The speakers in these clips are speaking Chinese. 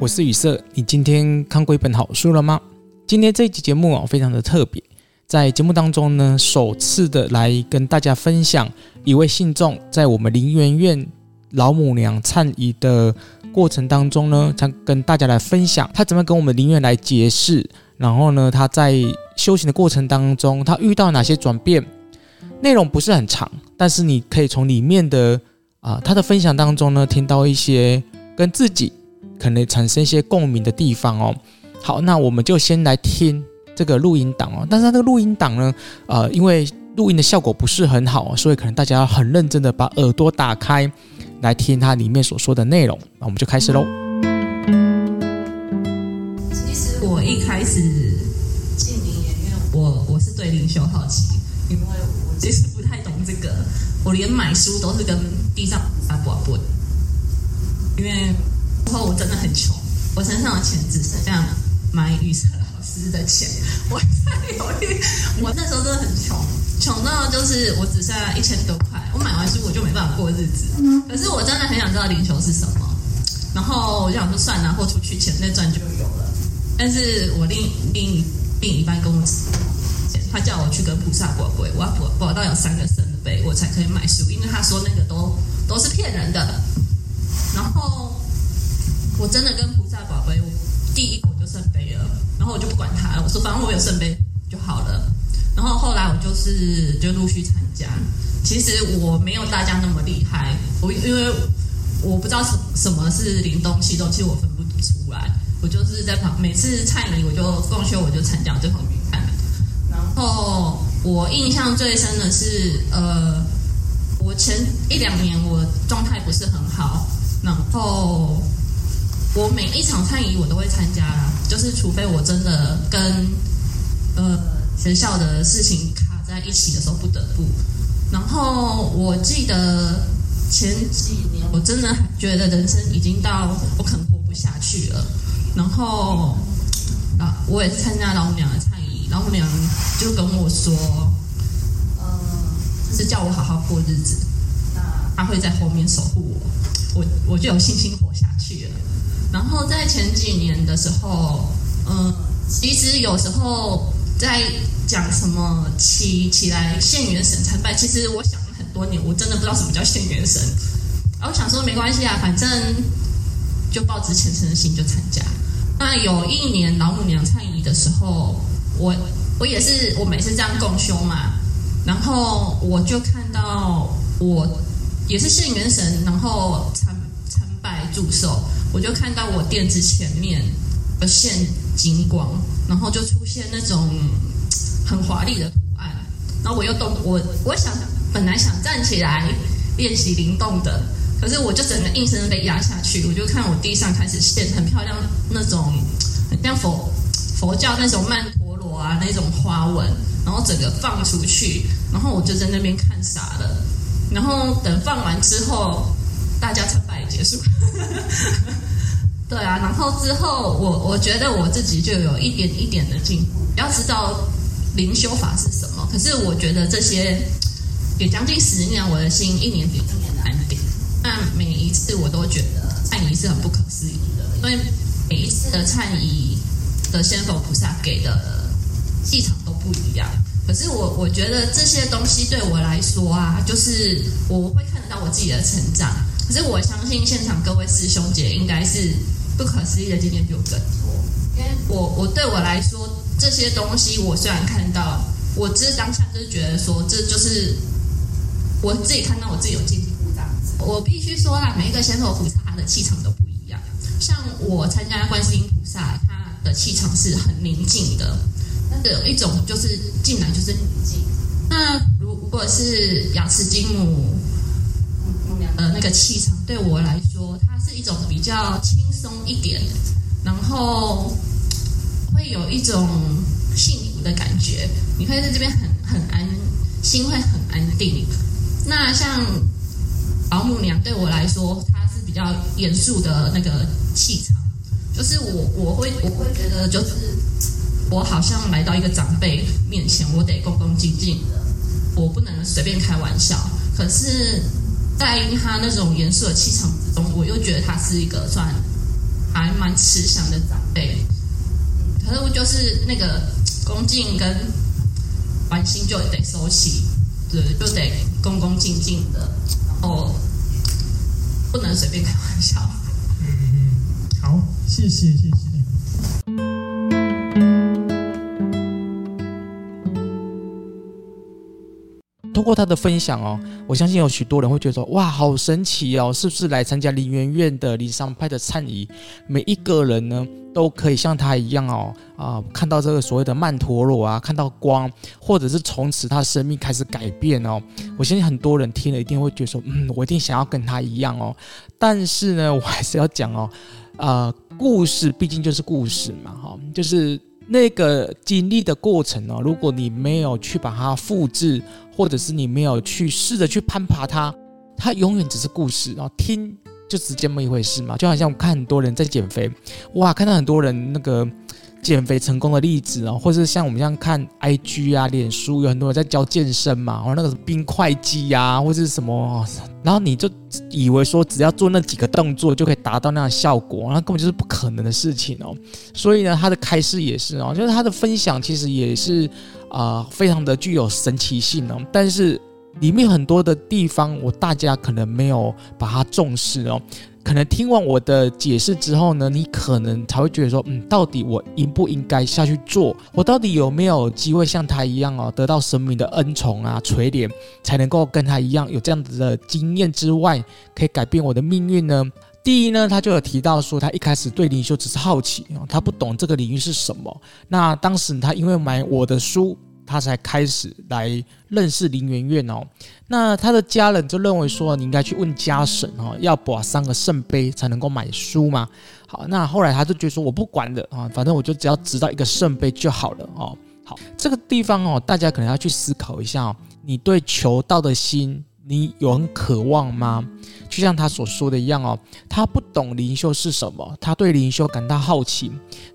我是雨色，你今天看过一本好书了吗？今天这一集节目啊，非常的特别，在节目当中呢，首次的来跟大家分享一位信众在我们灵源院老母娘忏仪的过程当中呢，他跟大家来分享他怎么跟我们灵源来结识，然后呢，他在修行的过程当中，他遇到哪些转变？内容不是很长，但是你可以从里面的啊、呃，他的分享当中呢，听到一些跟自己可能产生一些共鸣的地方哦。好，那我们就先来听这个录音档哦。但是它这个录音档呢，呃，因为录音的效果不是很好，所以可能大家要很认真的把耳朵打开来听它里面所说的内容。那我们就开始喽。其实我一开始进灵源院，我我是对灵修好奇，因为我其实不太懂这个，我连买书都是跟地上阿伯伯，因为后我真的很穷，我身上的钱只剩下买雨色老师的钱，我在犹豫，我那时候真的很穷，穷到就是我只剩下一千多块，我买完书我就没办法过日子。可是我真的很想知道灵球是什么，然后我就想说算了，豁出去钱再赚就有了。但是我另另另一半跟我他叫我去跟菩萨博杯，我要博博到有三个圣杯，我才可以买书，因为他说那个都都是骗人的。然后我真的跟菩萨博杯，第一口就圣杯了，然后我就不管他了，我说反正我有圣杯就好了。然后后来我就是就陆续参加，其实我没有大家那么厉害，我因为我不知道什什么是灵动系统，其实我分不出来，我就是在旁每次忏仪我就共修我就参加最后面看。然后我印象最深的是，呃，我前一两年我状态不是很好，然后我每一场忏仪我都会参加啦，就是除非我真的跟呃学校的事情卡在一起的时候不得不。然后我记得前几年我真的觉得人生已经到我可能活不下去了，然后啊我也是参加老母娘的忏仪，老母娘就跟我说，呃，是叫我好好过日子，那他会在后面守护我，我我就有信心活下去了。然后在前几年的时候，嗯、呃，其实有时候在讲什么起起来献元神参拜，其实我想了很多年，我真的不知道什么叫献元神。然后想说没关系啊，反正就抱着虔诚的心就参加。那有一年老母娘忏仪的时候，我我也是我每次这样共修嘛，然后我就看到我也是献元神，然后参参拜祝寿。我就看到我垫子前面的现金光，然后就出现那种很华丽的图案，然后我又动，我我想本来想站起来练习灵动的，可是我就整个硬生生被压下去，我就看我地上开始现很漂亮那种很像佛佛教那种曼陀罗啊那种花纹，然后整个放出去，然后我就在那边看傻了，然后等放完之后。大家才结束，对啊，然后之后我我觉得我自己就有一点一点的进步。要知道灵修法是什么，可是我觉得这些也将近十年，我的心一年比一年的安定。那每一次我都觉得忏仪是很不可思议的，因为每一次的忏仪的仙佛菩萨给的气场都不一样。可是我我觉得这些东西对我来说啊，就是我会看得到我自己的成长。可是我相信现场各位师兄姐应该是不可思议的经验比我更多，因为我我对我来说这些东西，我虽然看到，我只是当下就是觉得说，这就是我自己看到我自己有进步这样子。我必须说啦，每一个仙佛菩萨他的气场都不一样。像我参加观世音菩萨，他的气场是很宁静的，那有一种就是进来就是宁静。那如如果是瑶池金母。呃，那个气场对我来说，它是一种比较轻松一点，然后会有一种幸福的感觉。你会在这边很很安心，会很安定。那像老母娘对我来说，她是比较严肃的那个气场，就是我我会我会觉得，就是我好像来到一个长辈面前，我得恭恭敬敬的，我不能随便开玩笑。可是。在他那种严肃的气场之中，我又觉得他是一个算还蛮慈祥的长辈。可是我就是那个恭敬跟关心就得收起，对，就得恭恭敬敬的，然后不能随便开玩笑。嗯嗯，好，谢谢谢谢。通过他的分享哦，我相信有许多人会觉得说，哇，好神奇哦！是不是来参加林园院的灵山派的忏仪，每一个人呢都可以像他一样哦啊、看到这个所谓的曼陀罗啊，看到光，或者是从此他生命开始改变哦。我相信很多人听了一定会觉得说，嗯，我一定想要跟他一样哦。但是呢，我还是要讲哦，呃，故事毕竟就是故事嘛，哈，就是。那个经历的过程呢，如果你没有去把它复制，或者是你没有去试着去攀爬它，它永远只是故事。然后听就是这么一回事嘛，就好像我看很多人在减肥，哇，看到很多人那个。减肥成功的例子哦，或是像我们这样看 IG 啊、脸书，有很多人在教健身嘛，或那个冰块机呀，或是什么，然后你就以为说只要做那几个动作就可以达到那样的效果，那根本就是不可能的事情哦。所以呢，他的开示也是哦，就是他的分享其实也是啊、非常的具有神奇性哦。但是里面很多的地方，我大家可能没有把它重视哦。可能听完我的解释之后呢，你可能才会觉得说，嗯，到底我应不应该下去做？我到底有没有机会像他一样哦，得到神明的恩宠啊、垂怜，才能够跟他一样有这样子的经验之外，可以改变我的命运呢？第一呢，他就有提到说，他一开始对灵修只是好奇，他不懂这个领域是什么。那当时他因为买我的书。他才开始来认识林媛媛哦，那他的家人就认为说，你应该去问家神哦，要把三个圣杯才能够买书嘛。好，那后来他就觉得说，我不管了啊，反正我就只要知道一个圣杯就好了哦。好，这个地方哦，大家可能要去思考一下哦，你对求道的心，你有很渴望吗？就像他所说的一样哦，他不懂灵修是什么，他对灵修感到好奇，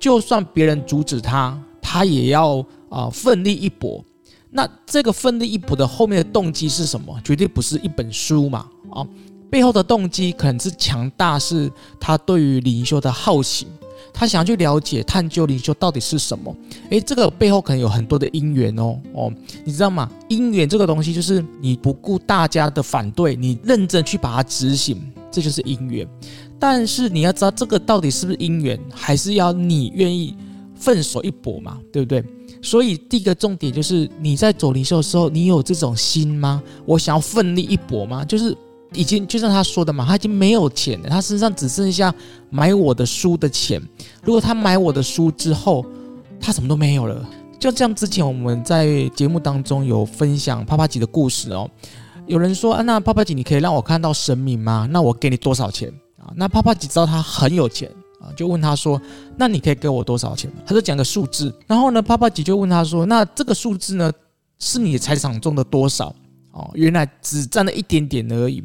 就算别人阻止他，他也要。啊，奋力一搏，那这个奋力一搏的后面的动机是什么？绝对不是一本书嘛！啊，背后的动机可能是强大，是他对于灵修的好奇，他想要去了解、探究灵修到底是什么。诶，这个背后可能有很多的因缘哦哦，你知道吗？因缘这个东西就是你不顾大家的反对，你认真去把它执行，这就是因缘。但是你要知道，这个到底是不是因缘，还是要你愿意奋手一搏嘛？对不对？所以第一个重点就是你在走灵修的时候，你有这种心吗？我想要奋力一搏吗？就是已经就像他说的嘛，他已经没有钱了，他身上只剩下买我的书的钱。如果他买我的书之后，他什么都没有了。就这样，之前我们在节目当中有分享帕帕吉的故事哦。有人说啊，那帕帕吉你可以让我看到神明吗？那我给你多少钱啊？那帕帕吉知道他很有钱。啊就问他说：“那你可以给我多少钱？”他就讲个数字。然后呢，帕帕吉就问他说：“那这个数字呢，是你财产中的多少？”哦，原来只占了一点点而已。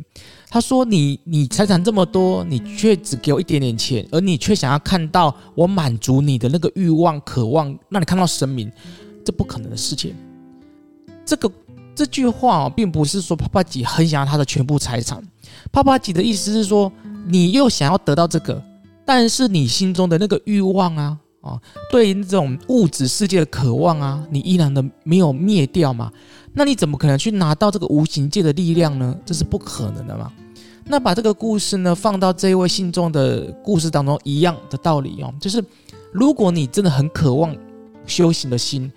他说：“你你财产这么多，你却只给我一点点钱，而你却想要看到我满足你的那个欲望、渴望，让你看到神明，这不可能的事情。”这个这句话哦，并不是说帕帕吉很想要他的全部财产。帕帕吉的意思是说，你又想要得到这个。但是你心中的那个欲望啊，啊，对于那种物质世界的渴望啊，你依然的没有灭掉嘛？那你怎么可能去拿到这个无形界的力量呢？这是不可能的嘛？那把这个故事呢放到这位信众的故事当中，一样的道理哦，就是如果你真的很渴望修行的心。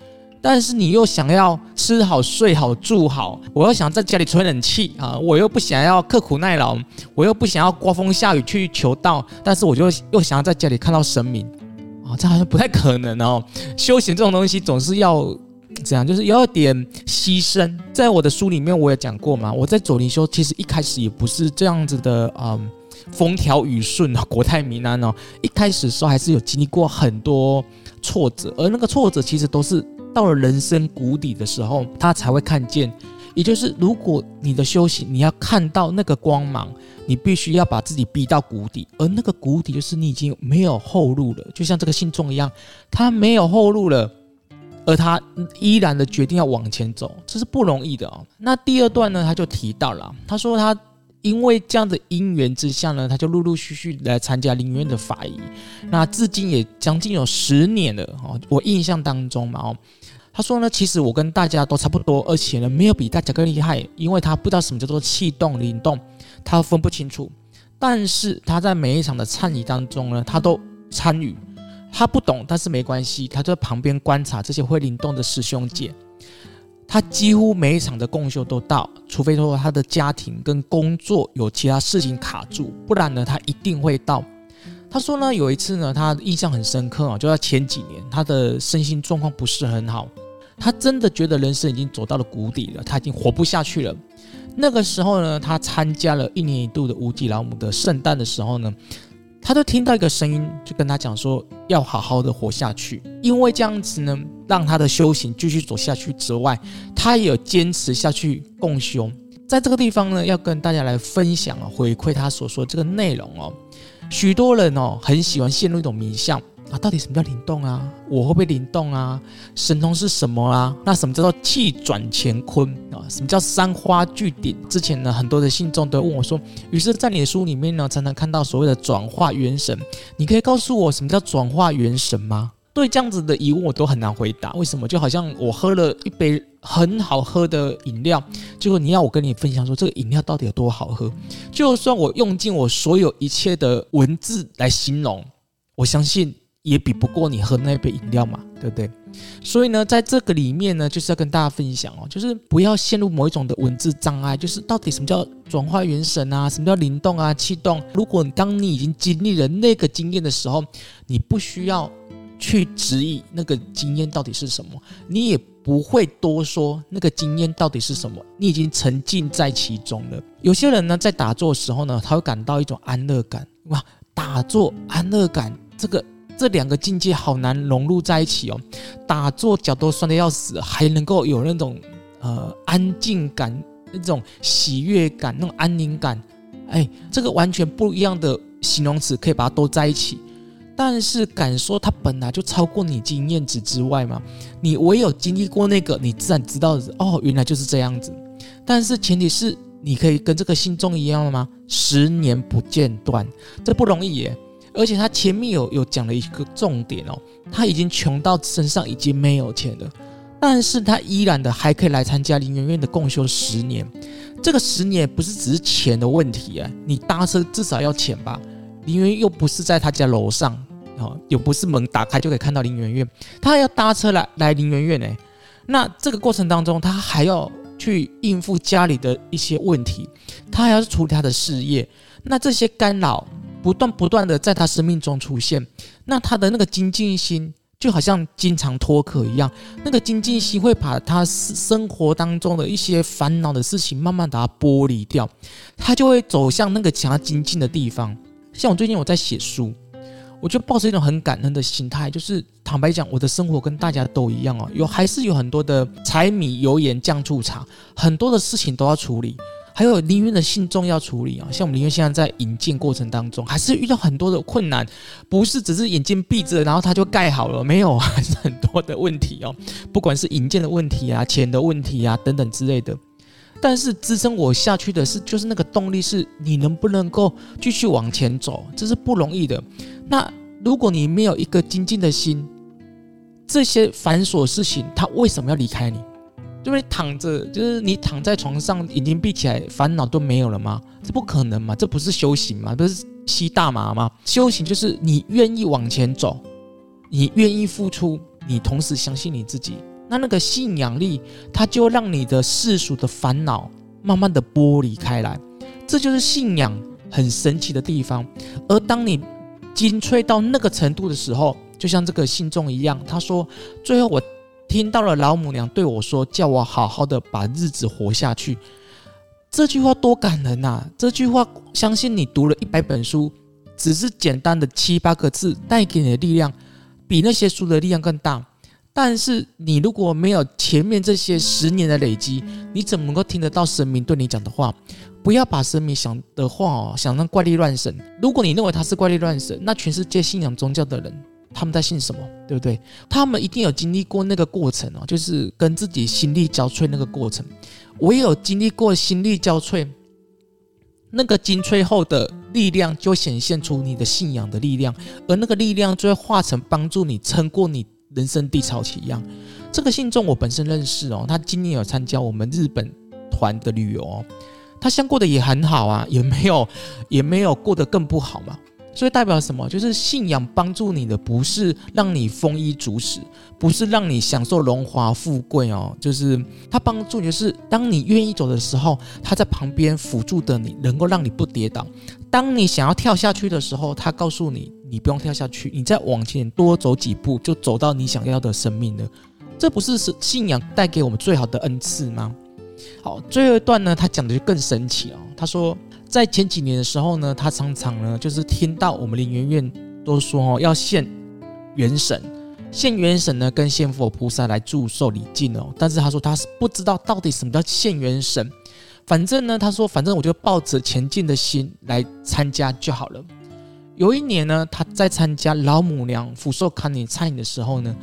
但是你又想要吃好睡好住好，我又想在家里吹冷气啊，我又不想要刻苦耐劳，我又不想要刮风下雨去求道，但是我就又想要在家里看到神明啊，这好像不太可能哦。修行这种东西总是要怎样，就是要点牺牲。在我的书里面我也讲过嘛，我在走灵修其实一开始也不是这样子的啊，风调雨顺啊，国泰民安哦。一开始的时候还是有经历过很多挫折，而那个挫折其实都是。到了人生谷底的时候，他才会看见。也就是，如果你的修行，你要看到那个光芒，你必须要把自己逼到谷底，而那个谷底就是你已经没有后路了。就像这个信众一样，他没有后路了，而他依然的决定要往前走，这是不容易的哦。那第二段呢，他就提到了，他说他因为这样的因缘之下呢，他就陆陆续续来参加灵院的法仪，那至今也将近有十年了哦。我印象当中嘛哦，他说呢，其实我跟大家都差不多，而且呢没有比大家更厉害，因为他不知道什么叫做气动灵动，他分不清楚。但是他在每一场的忏仪当中呢，他都参与。他不懂，但是没关系，他就在旁边观察这些会灵动的师兄姐。他几乎每一场的共修都到，除非说他的家庭跟工作有其他事情卡住，不然呢，他一定会到。他说呢，有一次呢，他印象很深刻啊，就在前几年，他的身心状况不是很好，他真的觉得人生已经走到了谷底了，他已经活不下去了。那个时候呢，他参加了一年一度的无极老母的圣诞的时候呢。他就听到一个声音，就跟他讲说，要好好的活下去，因为这样子呢，让他的修行继续走下去之外，他也有坚持下去共修。在这个地方呢，要跟大家来分享啊，回馈他所说的这个内容哦。许多人哦，很喜欢陷入一种迷相。啊，到底什么叫灵动啊？我会不会灵动啊？神通是什么啊？那什么叫做气转乾坤啊？什么叫三花聚顶？之前呢，很多的信众都问我说，于是，在你的书里面呢，常常看到所谓的转化元神，你可以告诉我什么叫转化元神吗？对这样子的疑问，我都很难回答。为什么？就好像我喝了一杯很好喝的饮料，结果你要我跟你分享说这个饮料到底有多好喝，就算我用尽我所有一切的文字来形容，我相信。也比不过你喝那杯饮料嘛，对不对？所以呢，在这个里面呢，就是要跟大家分享哦，就是不要陷入某一种的文字障碍，就是到底什么叫转化元神啊，什么叫灵动啊、气动？如果当你已经经历了那个经验的时候，你不需要去质疑那个经验到底是什么，你也不会多说那个经验到底是什么，你已经沉浸在其中了。有些人呢，在打坐的时候呢，他会感到一种安乐感，哇，打坐安乐感这个。这两个境界好难融入在一起哦，打坐脚都酸得要死，还能够有那种呃安静感、那种喜悦感、那种安宁感，哎，这个完全不一样的形容词可以把它都在一起。但是敢说它本来就超过你经验值之外吗？你唯有经历过那个，你自然知道哦，原来就是这样子。但是前提是你可以跟这个信众一样了吗？十年不间断，这不容易耶。而且他前面有有讲了一个重点哦，他已经穷到身上已经没有钱了，但是他依然的还可以来参加林园院的共修十年，这个十年不是只是钱的问题啊，你搭车至少要钱吧？林园又不是在他家楼上哦，又不是门打开就可以看到林园院，他还要搭车来来林园院呢。那这个过程当中，他还要去应付家里的一些问题，他还要处理他的事业，那这些干扰。不断不断的在他生命中出现，那他的那个精进心就好像经常脱壳一样，那个精进心会把他生活当中的一些烦恼的事情慢慢把它剥离掉，他就会走向那个想要精进的地方。像我最近我在写书，我就抱着一种很感恩的心态，就是坦白讲，我的生活跟大家都一样哦，有还是有很多的柴米油盐酱醋茶，很多的事情都要处理。还有林院的信众要处理啊，像我们林院现在在引荐过程当中，还是遇到很多的困难，不是只是眼睛闭着，然后它就盖好了，没有，还是很多的问题哦，不管是引荐的问题啊、钱的问题啊等等之类的。但是支撑我下去的是，就是那个动力，是你能不能够继续往前走，这是不容易的。那如果你没有一个精进的心，这些繁琐事情，他为什么要离开你？就是躺着，就是你躺在床上，眼睛闭起来，烦恼都没有了吗？这不可能嘛，这不是修行吗？不是吸大麻吗？修行就是你愿意往前走，你愿意付出，你同时相信你自己，那那个信仰力，它就让你的世俗的烦恼慢慢的剥离开来，这就是信仰很神奇的地方。而当你精粹到那个程度的时候，就像这个信众一样，他说，最后我。听到了老母娘对我说：“叫我好好的把日子活下去。”这句话多感人呐！这句话，相信你读了一百本书，只是简单的七八个字，带给你的力量比那些书的力量更大。但是你如果没有前面这些十年的累积，你怎么能够听得到神明对你讲的话？不要把神明想的话哦想成怪力乱神。如果你认为他是怪力乱神，那全世界信仰宗教的人。他们在信什么，对不对？他们一定有经历过那个过程哦，就是跟自己心力交瘁那个过程。我也有经历过心力交瘁，那个精粹后的力量就显现出你的信仰的力量，而那个力量就会化成帮助你撑过你人生低潮期一样。这个信众我本身认识哦，他今年有参加我们日本团的旅游哦，他相过得也很好啊，也没有也没有过得更不好嘛。所以代表什么？就是信仰帮助你的，不是让你丰衣足食，不是让你享受荣华富贵哦。就是他帮助你，是当你愿意走的时候，他在旁边辅助的你，能够让你不跌倒。当你想要跳下去的时候，他告诉你，你不用跳下去，你再往前多走几步，就走到你想要的生命了。这不是是信仰带给我们最好的恩赐吗？好，最后一段呢，他讲的就更神奇哦。他说。在前几年的时候呢，他常常呢就是听到我们林媛媛都说哦，要献元神，献元神呢跟献佛菩萨来祝寿礼敬哦。但是他说他是不知道到底什么叫献元神，反正呢他说反正我就抱着前进的心来参加就好了。有一年呢，他在参加老母娘福寿康年餐饮的时候呢，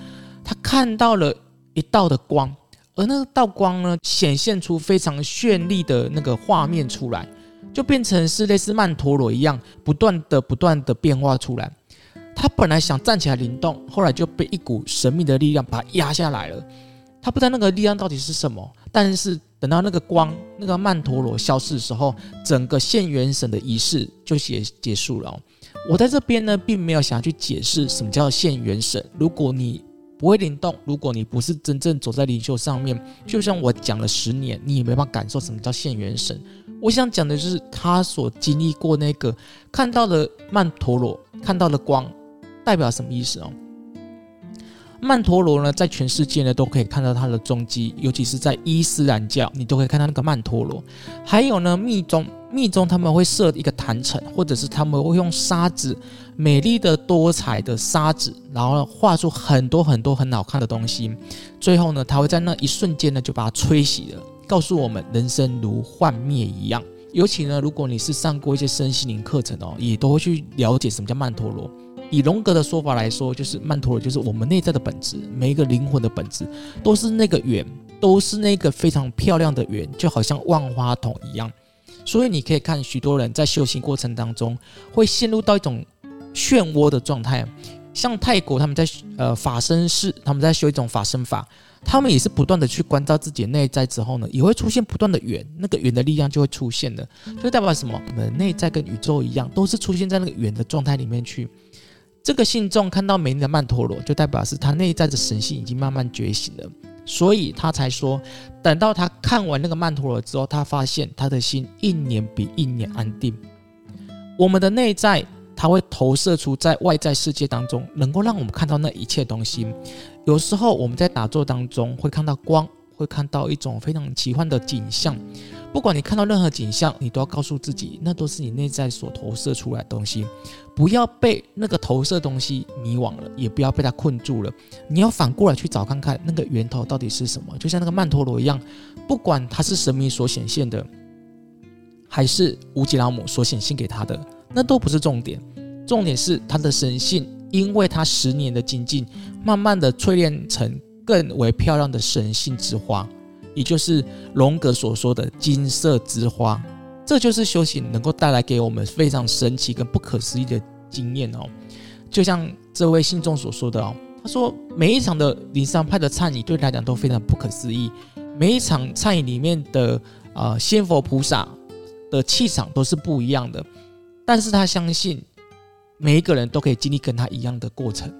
他看到了一道的光，而那道光呢显现出非常绚丽的那个画面出来。就变成是类似曼陀罗一样，不断的、不断的变化出来。他本来想站起来灵动，后来就被一股神秘的力量把他压下来了。他不知道那个力量到底是什么，但是等到那个光、那个曼陀罗消失的时候，整个现元神的仪式就结结束了。我在这边呢，并没有想要去解释什么叫现元神。如果你不会灵动，如果你不是真正走在灵修上面，就像我讲了十年，你也没办法感受什么叫现元神。我想讲的就是他所经历过那个看到的曼陀罗，看到的光，代表什么意思哦？曼陀罗呢，在全世界呢都可以看到它的踪迹，尤其是在伊斯兰教，你都可以看到那个曼陀罗。还有呢，密宗，密宗他们会设一个坛城，或者是他们会用沙子，美丽的多彩的沙子，然后画出很多很多很好看的东西。最后呢，他会在那一瞬间呢就把它吹熄了。告诉我们，人生如幻灭一样。尤其呢，如果你是上过一些身心灵课程哦，也都会去了解什么叫曼陀罗。以荣格的说法来说，就是曼陀罗就是我们内在的本质，每一个灵魂的本质都是那个圆，都是那个非常漂亮的圆，就好像万花筒一样。所以你可以看许多人在修行过程当中会陷入到一种漩涡的状态，像泰国他们在呃法身寺，他们在修一种法身法。他们也是不断的去关照自己的内在之后呢，也会出现不断的圆，那个圆的力量就会出现了，就代表什么？我们内在跟宇宙一样，都是出现在那个圆的状态里面去。这个信众看到美丽的曼陀罗，就代表是他内在的神性已经慢慢觉醒了，所以他才说，等到他看完那个曼陀罗之后，他发现他的心一年比一年安定。我们的内在，它会投射出在外在世界当中，能够让我们看到那一切东西。有时候我们在打坐当中会看到光，会看到一种非常奇幻的景象。不管你看到任何景象，你都要告诉自己，那都是你内在所投射出来的东西。不要被那个投射东西迷惘了，也不要被它困住了。你要反过来去找看看那个源头到底是什么。就像那个曼陀罗一样，不管它是神明所显现的，还是乌吉拉姆所显现给他的，那都不是重点。重点是他的神性。因为他十年的精进，慢慢的淬炼成更为漂亮的神性之花，也就是荣格所说的金色之花。这就是修行能够带来给我们非常神奇跟不可思议的经验哦。就像这位信众所说的哦，他说每一场的灵山派的忏悔对他来讲都非常不可思议，每一场忏悔里面的啊仙佛菩萨的气场都是不一样的，但是他相信。每一个人都可以经历跟他一样的过程，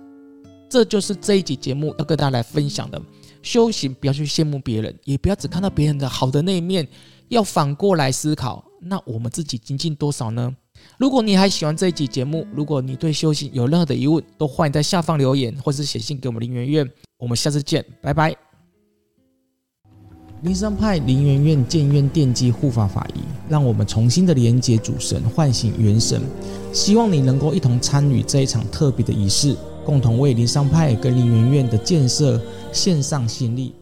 这就是这一集节目要跟大家来分享的。修行不要去羡慕别人，也不要只看到别人的好的那一面，要反过来思考，那我们自己精进多少呢？如果你还喜欢这一集节目，如果你对修行有任何的疑问，都欢迎在下方留言，或是写信给我们灵源院。我们下次见，拜拜。灵山派灵源院建院奠基护法法仪，让我们重新的连接主神，唤醒元神。希望你能够一同参与这一场特别的仪式，共同为灵山派跟灵源院的建设献上心力。